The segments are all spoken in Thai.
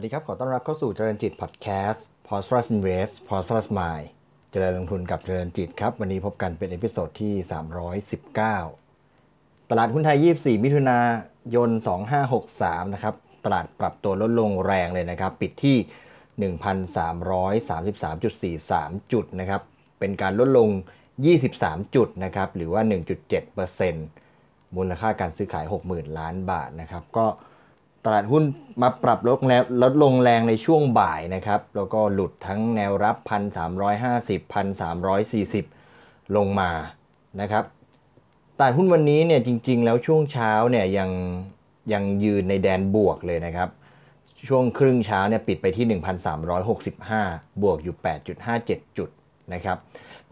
สวัสดีครับ ขอต้อนรับเข้าสู่เจริญจิตพอดแคสต์ p o s t r u s Invest p o s t r u s Mind เจริญลงทุนกับเจริญจิตครับ วันนี้พบกันเป็น episode ที่ 319 ตลาดหุ้นไทย 24 มิถุนายน 2563 นะครับ ตลาดปรับตัวลดลงแรงเลยนะครับ ปิดที่ 1,333.43 จุดนะครับ เป็นการลดลง 23 จุดนะครับ หรือว่า 1.7%มูลค่าการซื้อขาย 60,000 ล้านบาทนะครับ ก็ ตลาดหุ้นมาปรับลดแรงลดลงแรงในช่วงบ่ายนะครับ แล้วก็หลุดทั้งแนวรับ 1,350 1,340 ลงมานะครับตลาดหุ้นวันนี้เนี่ยจริง ๆ แล้วช่วงเช้าเนี่ยยังยังยืนในแดนบวกเลยนะครับ ช่วงครึ่งเช้าเนี่ยปิดไปที่ 1,365 บวกอยู่ 8.57 จุดนะครับ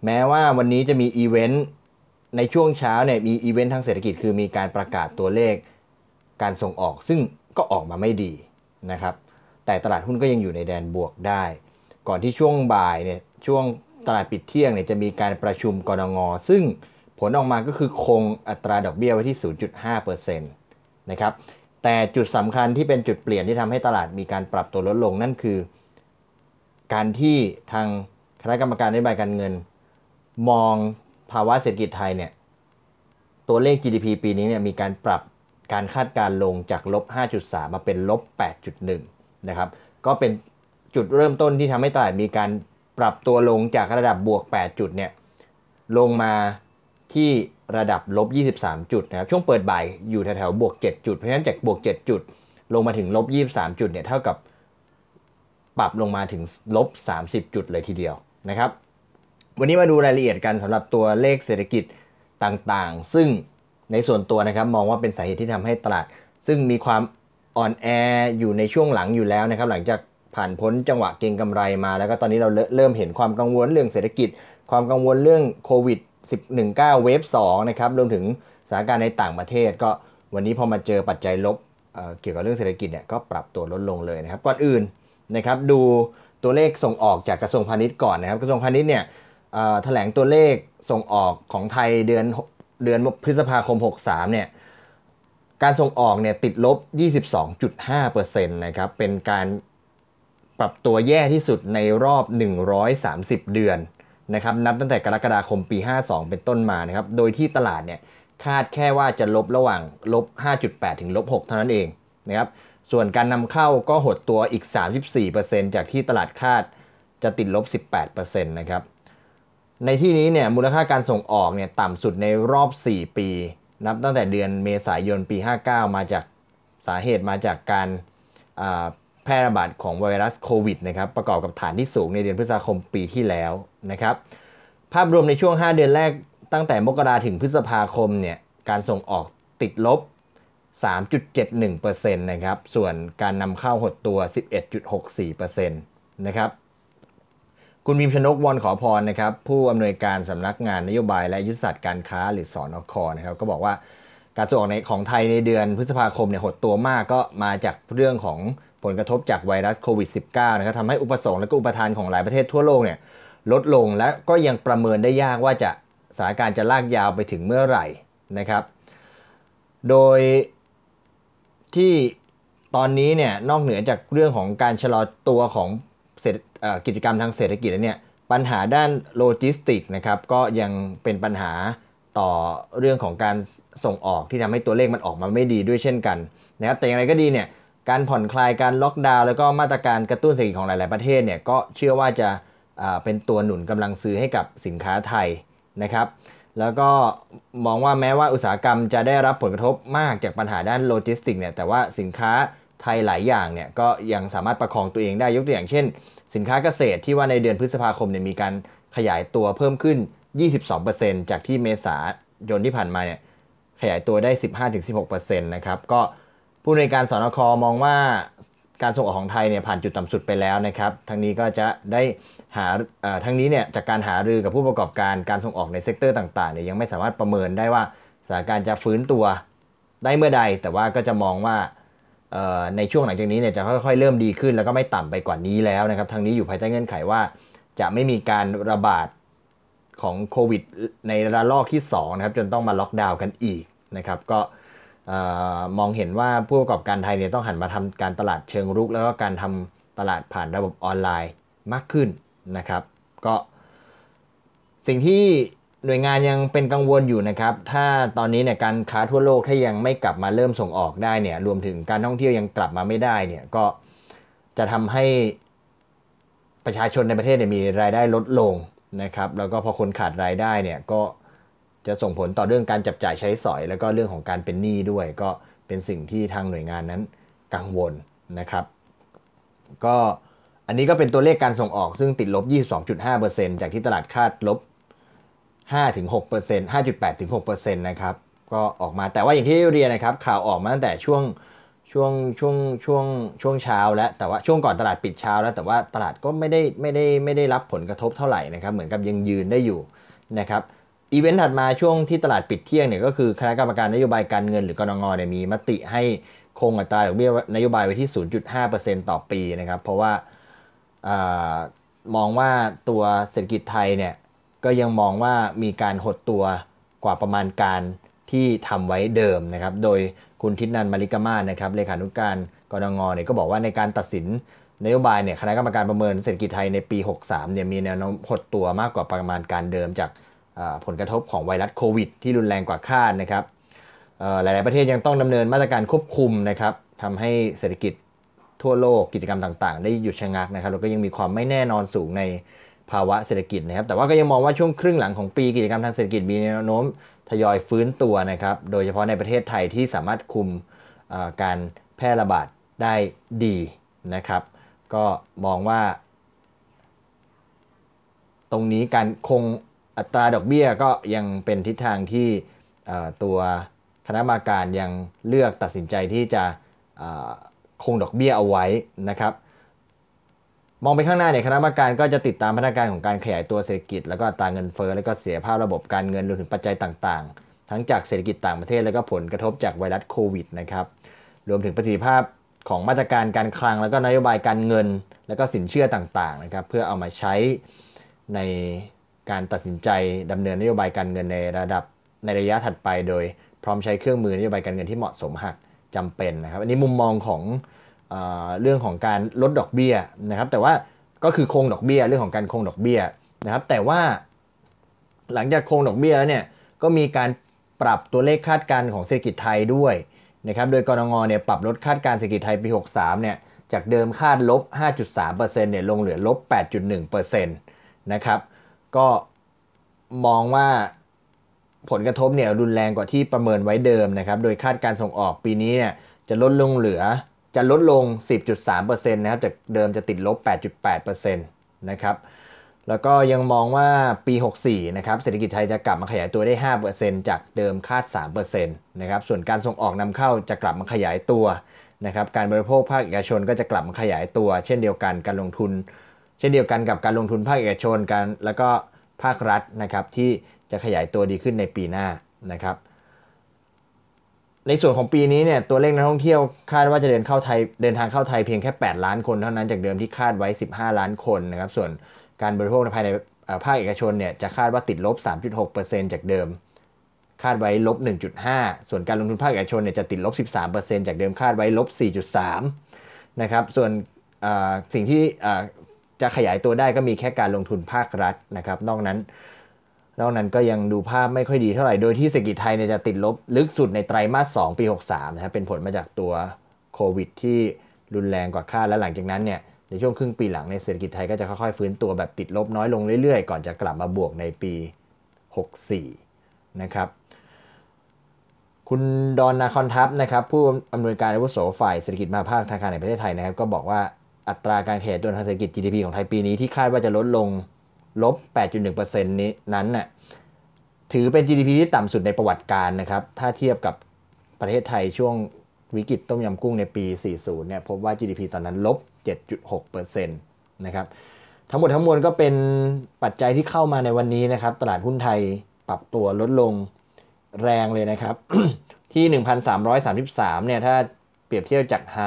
แม้ว่าวันนี้จะมีอีเวนต์ในช่วงเช้าเนี่ยมีอีเวนต์ทางเศรษฐกิจคือมีการประกาศตัวเลขการส่งออก ซึ่ง ก็ออกมาไม่ดีนะครับ แต่ตลาดหุ้นก็ยังอยู่ในแดนบวกได้ ก่อนที่ช่วงบ่ายเนี่ยช่วงตลาดปิดเที่ยงเนี่ยจะมีการประชุมกรงงซึ่งผลออกมาก็คือคงอัตราดอกเบี้ยไว้ที่ 0.5%นะครับ แต่จุดสำคัญที่เป็นจุดเปลี่ยนที่ทำให้ตลาดมีการปรับตัวลดลงนั่นคือ การที่ทางคณะกรรมการนโยบายการเงิน มองภาวะเศรษฐกิจไทยเนี่ยตัวเลข GDP ปีนี้เนี่ยมีการปรับ การคาดการลงจากลบ 5.3 มาเป็นลบ 8.1 นะครับ ก็เป็นจุดเริ่มต้นที่ทำให้ตลาดมีการปรับตัวลงจากระดับบวก 8 จุดเนี่ยลงมาที่ระดับลบ 23 จุดนะครับ ช่วงเปิดบ่ายอยู่แถวๆบวก 7 จุด เพราะฉะนั้นจากบวก 7 จุด ลงมาถึงลบ 23 จุดเนี่ยเท่ากับปรับลงมาถึงลบ 30 จุดเลยทีเดียวนะครับ วันนี้มาดูรายละเอียดกันสำหรับตัวเลขเศรษฐกิจต่างๆ ซึ่ง ในส่วนตัวนะครับมองว่าเป็นสาเหตุที่ทำให้ตลาด ซึ่งมีความอ่อนแออยู่ในช่วงหลังอยู่แล้วนะครับ หลังจากผ่านพ้นจังหวะเก็งกำไรมาแล้วก็ตอนนี้เราเริ่มเห็นความกังวลเรื่องเศรษฐกิจ ความกังวลเรื่องโควิด19เวฟ2นะครับรวมถึงสถานการณ์ในต่างประเทศ ก็วันนี้พอมาเจอปัจจัยลบเเกี่ยวกับเรื่องเศรษฐกิจเนี่ยก็ปรับตัวลดลงเลยนะครับก่อนอื่นนะครับดูตัวเลขส่งออกจากกระทรวงพาณิชย์ก่อนนะครับกระทรวงพาณิชย์เนี่ยแถลงตัวเลขส่งออกของไทยเดือน เดือนพฤษภาคม 63 เนี่ย การส่งออกเนี่ยติดลบ 22.5%นะครับ เป็นการปรับตัวแย่ที่สุดในรอบ 130 เดือนนะครับ นับตั้งแต่กรกฎาคมปี 52 เป็นต้นมานะครับ โดยที่ตลาดเนี่ยคาดแค่ว่าจะลบระหว่างลบ 5.8 ถึงลบ 6 เท่านั้นเองนะครับ ส่วนการนำเข้าก็หดตัวอีก 34%จากที่ตลาดคาดจะติดลบ 18%นะครับ ในที่นี้เนี่ยมูลค่าการส่งออกเนี่ยต่ำสุดในรอบ 4 ปี นับตั้งแต่เดือนเมษายนปี 59 มาจากสาเหตุมาจากการแพร่ระบาดของไวรัสโควิดนะครับประกอบกับฐานที่สูงในเดือนพฤษภาคมปีที่แล้วนะครับภาพรวมในช่วง 5 เดือนแรกตั้งแต่มกราถึงพฤษภาคมเนี่ยการส่งออกติดลบ 3.71%นะครับส่วนการนำเข้าหดตัว 11.64%นะครับ คุณมิมชนกวอนขอพรนะครับผู้อำนวยการสำนักงานนโยบายและยุทธศาสตร์การค้าหรือสอนอคนะครับก็บอกว่าการส่งออกในของไทยในเดือนพฤษภาคมเนี่ยหดตัวมากก็มาจากเรื่องของผลกระทบจากไวรัสโควิด -19 นะครับทำให้อุปสงค์และก็อุปทานของหลายประเทศทั่วโลกเนี่ยลดลงและก็ยังประเมินได้ยากว่าจะสถานการณ์จะลากยาวไปถึงเมื่อไหร่นะครับ โดยที่ตอนนี้เนี่ยนอกเหนือจากเรื่องของการชะลอตัวของ กิจกรรมทางเศรษฐกิจเนี่ยปัญหาด้านโลจิสติกนะครับก็ยังเป็นปัญหาต่อเรื่องของการส่งออกที่ทำให้ตัวเลขมันออกมาไม่ดีด้วยเช่นกันนะครับแต่อย่างไรก็ดีเนี่ยการผ่อนคลายการล็อกดาวน์แล้วก็มาตรการกระตุ้นเศรษฐกิจของหลาย ๆ ประเทศเนี่ยก็เชื่อว่าจะเป็นตัวหนุนกำลังซื้อให้กับสินค้าไทยนะครับ แล้วก็มองว่าแม้ว่าอุตสาหกรรมจะได้รับผลกระทบมากจากปัญหาด้านโลจิสติกเนี่ยแต่ว่าสินค้า ไทยหลายอย่างเนี่ยก็ยังสามารถประคองตัวเองได้ยกตัวอย่างเช่น สินค้าเกษตรที่ว่าในเดือนพฤษภาคมเนี่ยมีการขยายตัวเพิ่มขึ้น 22%จากที่เมษายนที่ผ่านมาเนี่ยขยายตัวได้ 15-16%นะครับก็ผู้อำนวยการ สนค.มองว่าการส่งออกของไทยเนี่ยผ่านจุดต่ำสุดไปแล้วนะครับ ทั้งนี้ก็จะได้หาทั้งนี้เนี่ยจากการหารือกับผู้ประกอบการการส่งออกใน sector ต่างๆเนี่ยยังไม่สามารถประเมินได้ว่าสถานการณ์จะฟื้นตัวได้เมื่อใด แต่ว่าก็จะมองว่า ในช่วงหลังจากนี้เนี่ยจะค่อยๆเริ่มดีขึ้น แล้วก็ไม่ต่ำไปกว่านี้แล้วนะครับทั้งนี้อยู่ภายใต้เงื่อนไขว่า จะไม่มีการระบาดของโควิดในระลอกที่2นะครับจนต้องมาล็อกดาวน์กันอีกนะครับก็มองเห็นว่าผู้ประกอบการไทยเนี่ยต้องหันมาทำการตลาดเชิงรุก แล้วก็การทำตลาดผ่านระบบออนไลน์มากขึ้นนะครับ ก็สิ่งที่ หน่วยงานยังเป็นกังวลอยู่นะครับ ถ้าตอนนี้เนี่ยการค้าทั่วโลกถ้ายังไม่กลับมาเริ่มส่งออกได้เนี่ย รวมถึงการท่องเที่ยวยังกลับมาไม่ได้เนี่ย ก็จะทำให้ประชาชนในประเทศเนี่ยมีรายได้ลดลงนะครับ แล้วก็พอคนขาดรายได้เนี่ยก็จะส่งผลต่อเรื่องการจับจ่ายใช้สอย แล้วก็เรื่องของการเป็นหนี้ด้วย ก็เป็นสิ่งที่ทางหน่วยงานนั้นกังวลนะครับ ก็อันนี้ก็เป็นตัวเลขการส่งออกซึ่งติดลบ 22.5%จากที่ตลาดคาดลบ 5-6% 5.8-6%นะครับก็ออกมาแต่ว่าอย่างที่เรียนนะครับ ข่าวออกมาตั้งแต่ช่วงช่วงช่วงช่วงช่วงเช้าแล้วแต่ว่าช่วงก่อนตลาดปิดเช้าแล้ว แต่ว่าตลาดก็ไม่ได้ไม่ได้ไม่ได้รับผลกระทบเท่าไหร่นะครับ เหมือนกับยังยืนได้อยู่นะครับอีเวนต์ถัดมาช่วงที่ตลาดปิดเที่ยงเนี่ยก็คือคณะกรรมการนโยบายการเงินหรือกรงงเนี่ยมีมติให้คงอัตราดอกเบี้ยนโยบายไว้ที่ 0.5%ต่อปีนะครับ เพราะว่าอมองว่าตัวเศรษฐกิจไทยเนี่ย ก็ยังมองว่ามีการหดตัวกว่าประมาณการที่ทำไว้เดิมนะครับ โดยคุณทิศนันมาริกามานะครับเลขานุการกรงงเนี่ยก็บอกว่าในการตัดสินนโยบายเนี่ยคณะกรรมการประเมินเศรษฐกิจไทยในปี 63เนี่ยมีแนวโน้มหดตัวมากกว่าประมาณการเดิมจากผลกระทบของไวรัสโควิด ที่รุนแรงกว่าคาดนะครับหลาย ๆ ประเทศยังต้องดำเนินมาตรการควบคุมนะครับทำให้เศรษฐกิจทั่วโลกกิจกรรมต่าง ๆ ได้หยุดชะงักนะครับแล้วก็ยังมีความไม่แน่นอนสูงใน ภาวะเศรษฐกิจนะครับ แต่ว่าก็ยังมองว่าช่วงครึ่งหลังของปีกิจกรรมทางเศรษฐกิจมีแนวโน้มทยอยฟื้นตัวนะครับ โดยเฉพาะในประเทศไทยที่สามารถคุมการแพร่ระบาดได้ดีนะครับ ก็มองว่า ตรงนี้การคงอัตราดอกเบี้ยก็ยังเป็นทิศทางที่ตัวคณะกรรมการยังเลือกตัดสินใจที่จะคงดอกเบี้ยเอาไว้นะครับ มองไปข้างหน้าเนี่ยคณะกรรมการก็จะติดตามพัฒนาการของการขยายตัวเศรษฐกิจ แล้วก็อัตราเงินเฟ้อแล้วก็เสียภาพระบบการเงินรวมถึงปัจจัยต่างๆ ทั้งจากเศรษฐกิจต่างประเทศแล้วก็ผลกระทบจากไวรัสโควิดนะครับรวมถึงประสิทธิภาพของมาตรการการคลัง แล้วก็นโยบายการเงิน แล้วก็สินเชื่อต่างๆนะครับเพื่อเอามาใช้ในการตัดสินใจดำเนินนโยบายการเงินในระดับในระยะถัดไป โดยพร้อมใช้เครื่องมือนโยบายการเงินที่เหมาะสมหากจำเป็นนะครับ อันนี้มุมมองของ เเรื่องของการลดดอกเบี้ยนะครับแต่ว่าก็คือคงดอกเบี้ยเรื่องของการคงดอกเบี้ยนะครับแต่ว่าหลังจากคงดอกเบี้ยแล้วเนี่ยก็มีการปรับตัวเลขคาดการณ์ของเศรษฐกิจไทยด้วยนะครับโดยกรงงเนี่ยปรับลดคาดการณ์เศรษฐกิจไทยปี 63เนี่ยจากเดิมคาดลบ 5.3%เนี่ยลงเหลือลบ 8.1%นะครับก็มองว่าผลกระทบเนี่ยรุนแรงกว่าที่ประเมินไว้เดิมนะครับ โดยคาดการส่งออกปีนี้เนี่ยจะลดลงเหลือ จะลดลง 10.3%นะครับจากเดิมจะติดลบ 8.8%นะครับแล้วก็ยังมองว่าปี 64 นะครับเศรษฐกิจไทยจะกลับมาขยายตัวได้ 5%จากเดิมคาด 3%นะครับส่วนการส่งออกนำเข้าจะกลับมาขยายตัวนะครับการบริโภคภาคเอกชนก็จะกลับมาขยายตัว เช่นเดียวกันการลงทุน เช่นเดียวกันกับการลงทุนภาคเอกชนการแล้วก็ภาครัฐนะครับที่จะขยายตัวดีขึ้นในปีหน้านะครับ ในส่วนของปีนี้เนี่ยตัวเลขนักท่องเที่ยวคาดว่าจะเดินเข้าไทยเดินทางเข้าไทยเพียงแค่ 8 ล้านคนเท่านั้นจากเดิมที่คาดไว้ 15 ล้านคนนะครับส่วนการบริโภคภายในภาคเอกชนเนี่ยจะคาดว่าติดลบ 3.6%จากเดิม คาดไว้ลบ 1.5 ส่วนการลงทุนภาคเอกชนเนี่ยจะติดลบ 13%จากเดิมคาดไว้ลบ 4.3 นะครับส่วนสิ่งที่จะขยายตัวได้ก็มีแค่การลงทุนภาครัฐนะครับนอกนั้น นอกนั้นก็ยังดูภาพไม่ค่อยดีเท่าไหร่ โดยที่เศรษฐกิจไทยเนี่ยจะติดลบลึกสุดในไตรมาส 2 ปี 63 นะครับ เป็นผลมาจากตัวโควิดที่รุนแรงกว่าคาด และหลังจากนั้นเนี่ย ในช่วงครึ่งปีหลังในเศรษฐกิจไทยก็จะค่อยๆฟื้นตัวแบบติดลบน้อยลงเรื่อยๆ ก่อนจะกลับมาบวกในปี 64 นะครับ คุณดอนนาคอนทัพนะครับผู้อำนวยการอาวุโสฝ่ายเศรษฐกิจมาภาคธนาคารแห่งประเทศไทยนะครับ ก็บอกว่าอัตราการขยายตัวทางเศรษฐกิจ GDP ของไทยปีนี้ที่คาดว่าจะลดลง ลบ 8.1%นี้นั้นน่ะถือเป็น GDP ที่ต่ำสุดในประวัติการนะครับ ถ้าเทียบกับประเทศไทยช่วงวิกฤตต้มยำกุ้งในปี 40 เนี่ยพบว่า GDP ตอนนั้นลบ 7.6%นะครับ ทั้งหมดทั้งมวลก็เป็นปัจจัยที่เข้ามาในวันนี้นะครับ ตลาดหุ้นไทยปรับตัวลดลงแรงเลยนะครับ ที่ 1,333 เนี่ย ถ้าเปรียบเทียบจากไฮ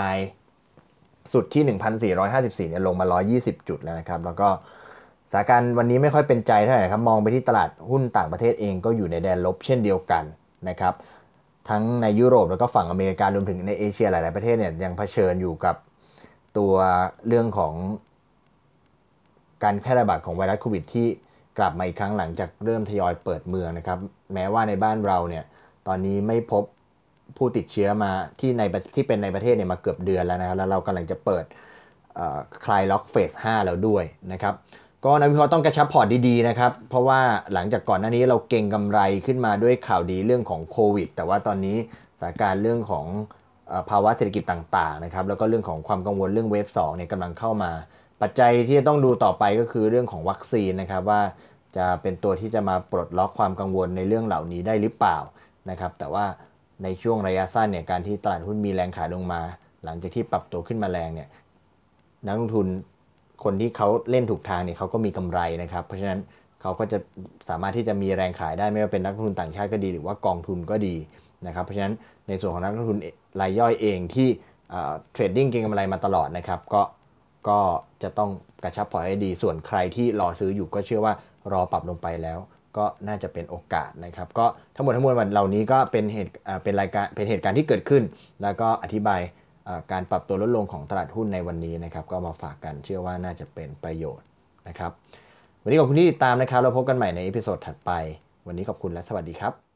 สุดที่ 1,454 เนี่ย ลงมา 120 จุดแล้วนะครับ แล้วก็ สถานการณ์วันนี้ไม่ค่อยเป็นใจเท่าไหร่ครับมองไปที่ตลาดหุ้นต่างประเทศเองก็อยู่ในแดนลบเช่นเดียวกันนะครับทั้งในยุโรปแล้วก็ฝั่งอเมริการวมถึงในเอเชียหลาย ๆ ประเทศเนี่ยยังเผชิญอยู่กับตัวเรื่องของการแพร่ระบาดของไวรัสโควิดที่กลับมาอีกครั้งหลังจากเริ่มทยอยเปิดเมืองนะครับ แม้ว่าในบ้านเราเนี่ยตอนนี้ไม่พบผู้ติดเชื้อมาที่ในที่เป็นในประเทศเนี่ยมาเกือบเดือนแล้วนะครับแล้วเรากำลังจะเปิดคลายล็อก phase 5 แล้วด้วยนะครับ ก็นักวิเคราะห์ต้องกระชับพอร์ตดีๆนะครับ เพราะว่าหลังจากก่อนหน้านี้เราเก็งกำไรขึ้นมาด้วยข่าวดีเรื่องของโควิด แต่ว่าตอนนี้สถานการณ์เรื่องของภาวะเศรษฐกิจต่างๆนะครับแล้วก็เรื่องของความกังวลเรื่อง wave 2เนี่ยกำลังเข้ามา ปัจจัยที่จะต้องดูต่อไปก็คือเรื่องของวัคซีนนะครับว่าจะเป็นตัวที่จะมาปลดล็อกความกังวลในเรื่องเหล่านี้ได้หรือเปล่านะครับแต่ว่าในช่วงระยะสั้นเนี่ยการที่ตลาดหุ้นมีแรงขายลงมา หลังจากที่ปรับตัวขึ้นมาแรงเนี่ยนักลงทุน คนที่เขาเล่นถูกทางเนี่ยเขาก็มีกำไรนะครับ เพราะฉะนั้นเขาก็จะสามารถที่จะมีแรงขายได้ไม่ว่าเป็นนักลงทุนต่างชาติก็ดีหรือว่ากองทุนก็ดีนะครับ เพราะฉะนั้นในส่วนของนักลงทุนรายย่อยเองที่ trading เก็งกำไรมาตลอดนะครับ ก็ก็จะต้องกระชับพอร์ตให้ดี ส่วนใครที่รอซื้ออยู่ก็เชื่อว่ารอปรับลงไปแล้ว ก็น่าจะเป็นโอกาสนะครับ ก็ทั้งหมดทั้งมวลวันเหล่านี้ก็เป็นเหตุเป็นรายการเป็นเหตุการณ์ที่เกิดขึ้น แล้วก็อธิบาย การปรับตัวลดลงของตลาดหุ้นในวันนี้นะครับ ก็มาฝากกันเชื่อว่าน่าจะเป็นประโยชน์นะครับ วันนี้ขอบคุณที่ติดตามนะครับ เราพบกันใหม่ใน episode ถัดไป วันนี้ขอบคุณและสวัสดีครับ